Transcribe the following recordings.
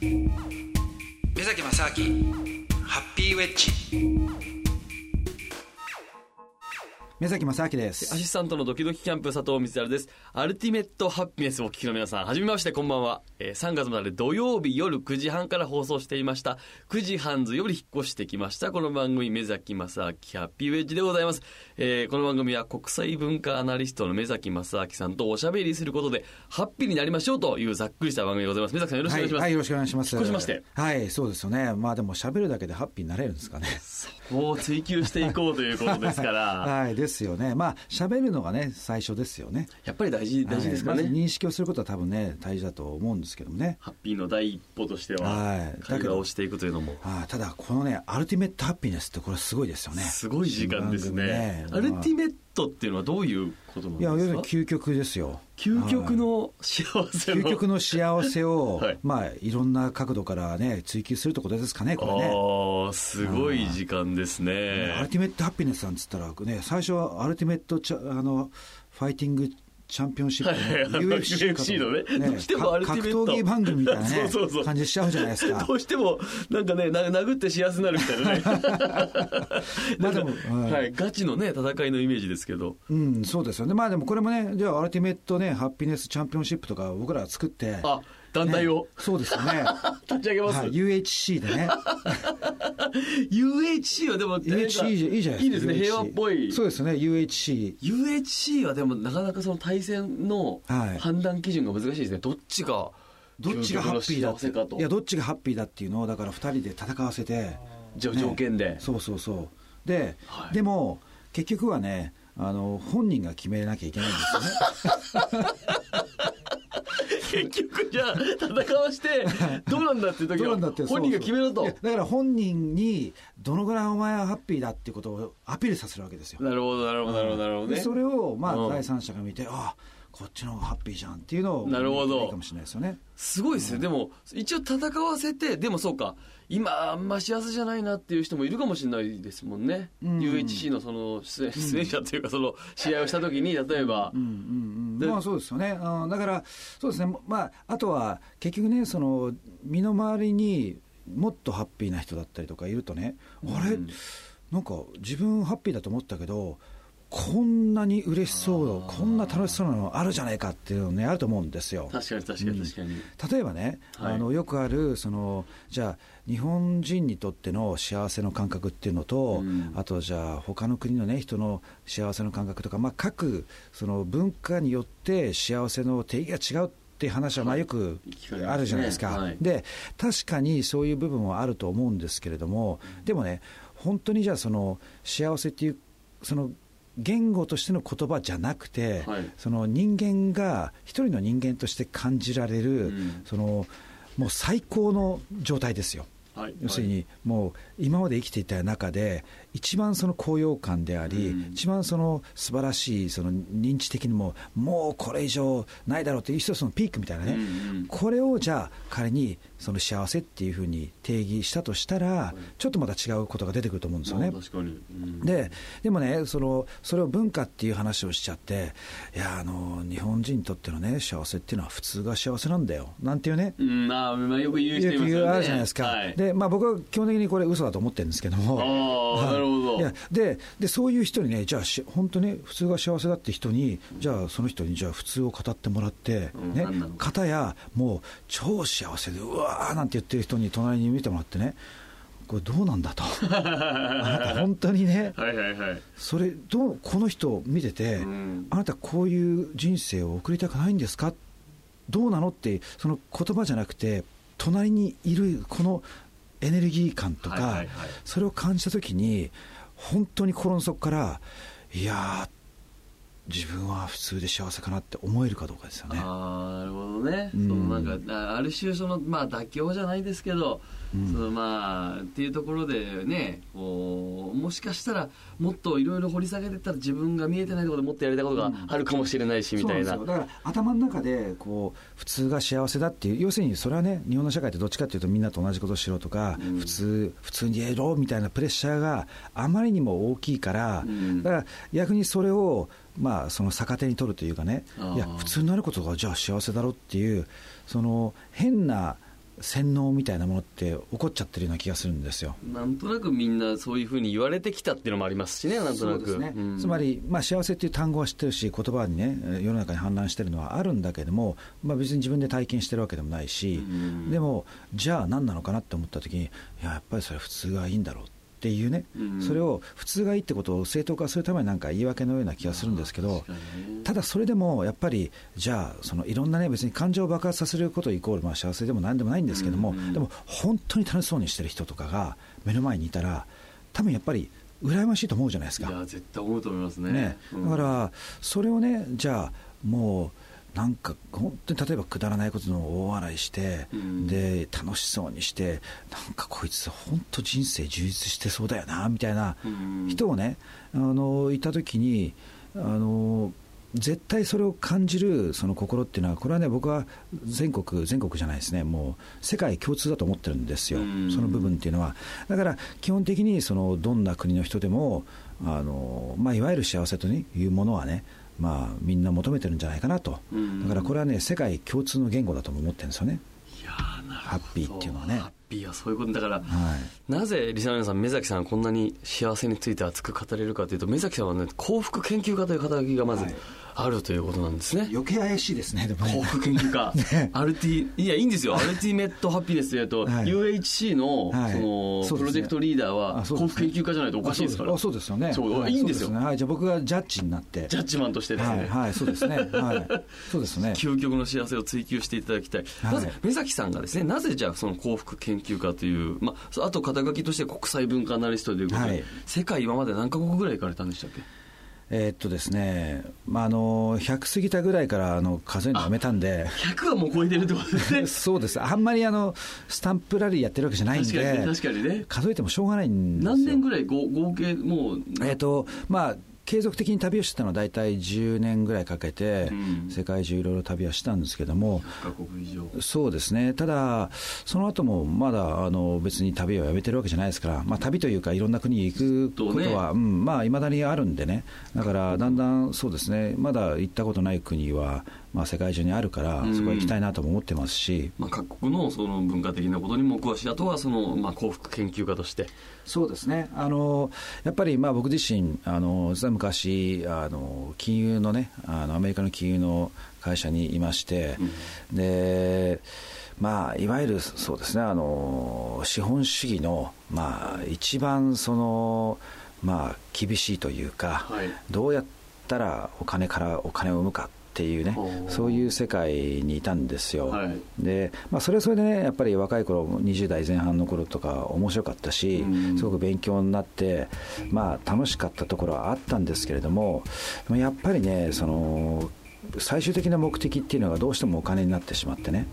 目崎正明ハッピーウェッジ。目崎正明です。アシスタントのドキドキキャンプ佐藤光です。アルティメットハッピネスをお聞きの皆さんはじめましてこんばんは、えー、3月まで土曜日夜9時半から放送していました。9時半ずより引っ越してきました。この番組目崎正明ハッピーウェッジでございます、えー、この番組は国際文化アナリストの目崎正明さんとおしゃべりすることでハッピーになりましょうというざっくりした番組でございます。目崎さんよろしくお願いします、はい、はい、よろしくお願いします。引っ越しまして。はいそうですよね。まあでもしゃべるだけでハッピーになれるんですかね。そこを追求していこうということですから。はいですよね。まあ喋るのがね最初ですよね。やっぱり大事大事ですかね、はい、ま、認識をすることは多分ね大事だと思うんですけどもね。ハッピーの第一歩としては、はい、会話をしていくというのも。あただこのねアルティメットハッピーネスってこれすごいですよね。すごい時間ですね、ね、アルティメットっていうのはどういうことなんですか？いや要するに究極ですよ。究極の幸せ究極の幸せを、はい、まあいろんな角度からね追求するってことですかねこれね。ああすごい時間ですね。アルティメットハッピネスなんつったらね最初はアルティメットあのファイティングチャンピオンシップ、ね、UFC のね、ね、どうしてもアルティメット格闘技番組みたいなねそうそうそう。感じしちゃうじゃないですか。どうしてもなんかねな殴って幸せになるみたいなね。まあでも、はい、はい、ガチのね戦いのイメージですけど。うんそうですよね。まあでもこれもねじゃあアルティメットねハッピネスチャンピオンシップとか僕ら作ってあ団体を、ね、そうですね。立ち上げます、はい、UHC でね。UHC はでも UHC いいじゃないですかいいですね。平和っぽい。そうですね UHC UHC はでもなかなかその対戦の判断基準が難しいですね、どっちがどっちがハッピーだっていやどっちがハッピーだっていうのをだから2人で戦わせて。条件で、そうそうそう。で、はい、でも結局はねあの本人が決めなきゃいけないんですよね 戦わして どうなんだっていう時は本人が決めろと。だから本人にどのぐらいお前はハッピーだっていうことをアピールさせるわけですよ。なるほどなるほどなるほどなるほど、ね、それをまあ第三者が見て、ああこっちの方がハッピーじゃんっていうのをなるほど。いいかもしれないですよね。すごいですね、うん、でも一応戦わせてでもそうか。今あんま幸せじゃないなっていう人もいるかもしれないですもんね、うん、UHC のその出演者というかその 試合をした時に例えば、うんうんうん、まあそうですよね。だからそうですね。まああとは結局ねその身の回りにもっとハッピーな人だったりとかいるとね、あれ？なんか自分ハッピーだと思ったけどこんなに嬉しそうこんな楽しそうなのあるじゃないかっていうのねあると思うんですよ。確かに確かに確かに、うん、例えばね、はい、あのよくあるそのじゃあ日本人にとっての幸せの感覚っていうのと、うん、あとじゃあ他の国のね人の幸せの感覚とか、まあ、各その文化によって幸せの定義が違うっていう話はまあよくあるじゃないですか、はい、で確かにそういう部分はあると思うんですけれども、でもね本当にじゃあその幸せっていうその言語としての言葉じゃなくて、はい、その人間が一人の人間として感じられる、うん、そのもう最高の状態ですよ。はい、要するにもう今まで生きていた中で一番その高揚感であり、うん、一番その素晴らしいその認知的にももうこれ以上ないだろうという一つのピークみたいなね、うんうん、これをじゃあ仮にその幸せっていうふうに定義したとしたら、ちょっとまた違うことが出てくると思うんですよね。うん、ででもねそのそれを文化っていう話をしちゃっていやあの日本人にとってのね幸せっていうのは普通が幸せなんだよ。なんていうね、まあよく言う人いますよね。あるじゃないですか。はい、でまあ僕は基本的にこれ嘘だと思ってるんですけども。ああ、なるほど。いやででそういう人にねじゃあし本当に普通が幸せだって人にじゃあその人にじゃあ普通を語ってもらって、ね、方やもう超幸せでうわーなんて言ってる人に隣に見てもらってね。これどうなんだと。あなた本当にね。はいはい、はい、それどうこの人を見てて、うん、あなたこういう人生を送りたくないんですか？どうなのってその言葉じゃなくて隣にいるこのエネルギー感とか、はいはいはい、それを感じた時に本当に心の底からいや自分は普通で幸せかなって思えるかどうかですよね。ああなるほどね。うん、そのなんかある種そのまあ妥協じゃないですけど、うん、そのまあっていうところでね、こうもしかしたらもっといろいろ掘り下げてたら自分が見えてないところでもっとやりたいことがあるかもしれないし、みたいな。だから頭の中でこう普通が幸せだっていう要するにそれはね日本の社会ってどっちかっていうとみんなと同じことをしろとか、うん、普通普通にやろうみたいなプレッシャーがあまりにも大きいから、だから逆にそれをまあ、その逆手に取るというかね、いや、普通になることがじゃあ幸せだろうっていう、その変な洗脳みたいなものって起こっちゃってるような気がするんですよ。なんとなくみんなそういうふうに言われてきたっていうのもありますしね、なんとなく。ねうん、つまり、まあ、幸せっていう単語は知ってるし、言葉にね、世の中に氾濫してるのはあるんだけども、まあ、別に自分で体験してるわけでもないし、うん、でも、じゃあ何なのかなって思ったときに、いや、やっぱりそれ普通がいいんだろうっていうね、うん、それを普通がいいってことを正当化するためになんか言い訳のような気がするんですけど、ただそれでもやっぱり、じゃあ、そのいろんなね、別に感情を爆発させることイコールまあ幸せでもなんでもないんですけども、でも本当に楽しそうにしてる人とかが目の前にいたら、多分やっぱり、羨ましいと思うじゃないですか。いや絶対思うと思いますね。ね。だから、それをね、じゃあ、もう、なんか本当に例えばくだらないことの大笑いして、うん、で楽しそうにしてなんかこいつ本当人生充実してそうだよなみたいな人をね、あのいた時にあの絶対それを感じるその心っていうのは、これはね、僕は全国、全国じゃないですね、もう世界共通だと思ってるんですよ、その部分っていうのは。だから基本的にそのどんな国の人でも、あのまあ、いわゆる幸せというものはね、まあ、みんな求めてるんじゃないかなと、だからこれはね、世界共通の言語だと思ってるんですよね。ハッピーっていうのはね。ハッピーはそういうことだから、はい、なぜリサの皆さん、目崎さん、こんなに幸せについて熱く語れるかというと、目崎さんはね、幸福研究家という肩書きがまず、はいあるということなんですね。余計怪しいですね、でもね。幸福研究家。ね、アルティ、いや、いいんですよ。アルティメットハピネスというと、はい、UHC の、はい、その、プロジェクトリーダーは、幸福研究家じゃないとおかしいですから。あそうですよね。そう、い、いんですよ。はい、じゃあ僕がジャッジになって。ジャッジマンとしてですね。はい、そうですね。はい。そうですね。究極の幸せを追求していただきたい。まず、目崎さんがですね、なぜじゃあその幸福研究家という、まあ、あと肩書きとして国際文化アナリストということで、世界今まで何カ国ぐらい行かれたんでしたっけ？えー、っとですね、まあ、あの100過ぎたぐらいからあの数えるのやめたんで、100はもう超えてるってことですね。そうです、あんまりあのスタンプラリーやってるわけじゃないんで、確かにね、数えてもしょうがないんですよ。何年ぐらい合計、もう。えー、っとまあ継続的に旅をしてたのは大体10年ぐらいかけて、世界中いろいろ旅はしたんですけども、そうですね、ただ、その後もまだあの別に旅をやめてるわけじゃないですから、まあ、旅というか、いろんな国に行くことは、ね、うん、まあ、いまだにあるんでね、だからだんだんそうですね、まだ行ったことない国は、まあ、世界中にあるから、そこは行きたいなとも思ってますし、まあ、各国のその文化的なことにも詳しい、あとはその、まあ、幸福研究家として。そうですね。あのやっぱりまあ僕自身あの実は昔あの金融のねあのアメリカの金融の会社にいまして、うん、でまあ、いわゆるそうですねあの資本主義の、まあ、一番その、まあ、厳しいというか、はい、どうやったらお金からお金を生むかっていうねそういう世界にいたんですよ、はい、で、まあ、それはそれでねやっぱり若い頃20代前半の頃とか面白かったし、すごく勉強になって、まあ、楽しかったところはあったんですけれどもやっぱりねその最終的な目的っていうのがどうしてもお金になってしまってね、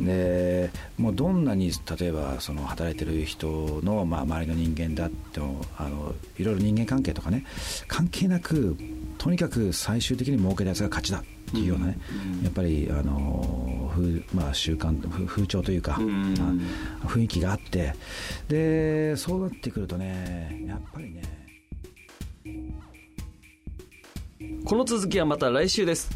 でもうどんなに例えばその働いてる人の、まあ、周りの人間であってもあのいろいろ人間関係とかね関係なくとにかく最終的に儲けるやつが勝ちだっていうようなね、やっぱりあの風、まあ、習慣風潮というか、雰囲気があってでそうなってくるとねやっぱりねこの続きはまた来週です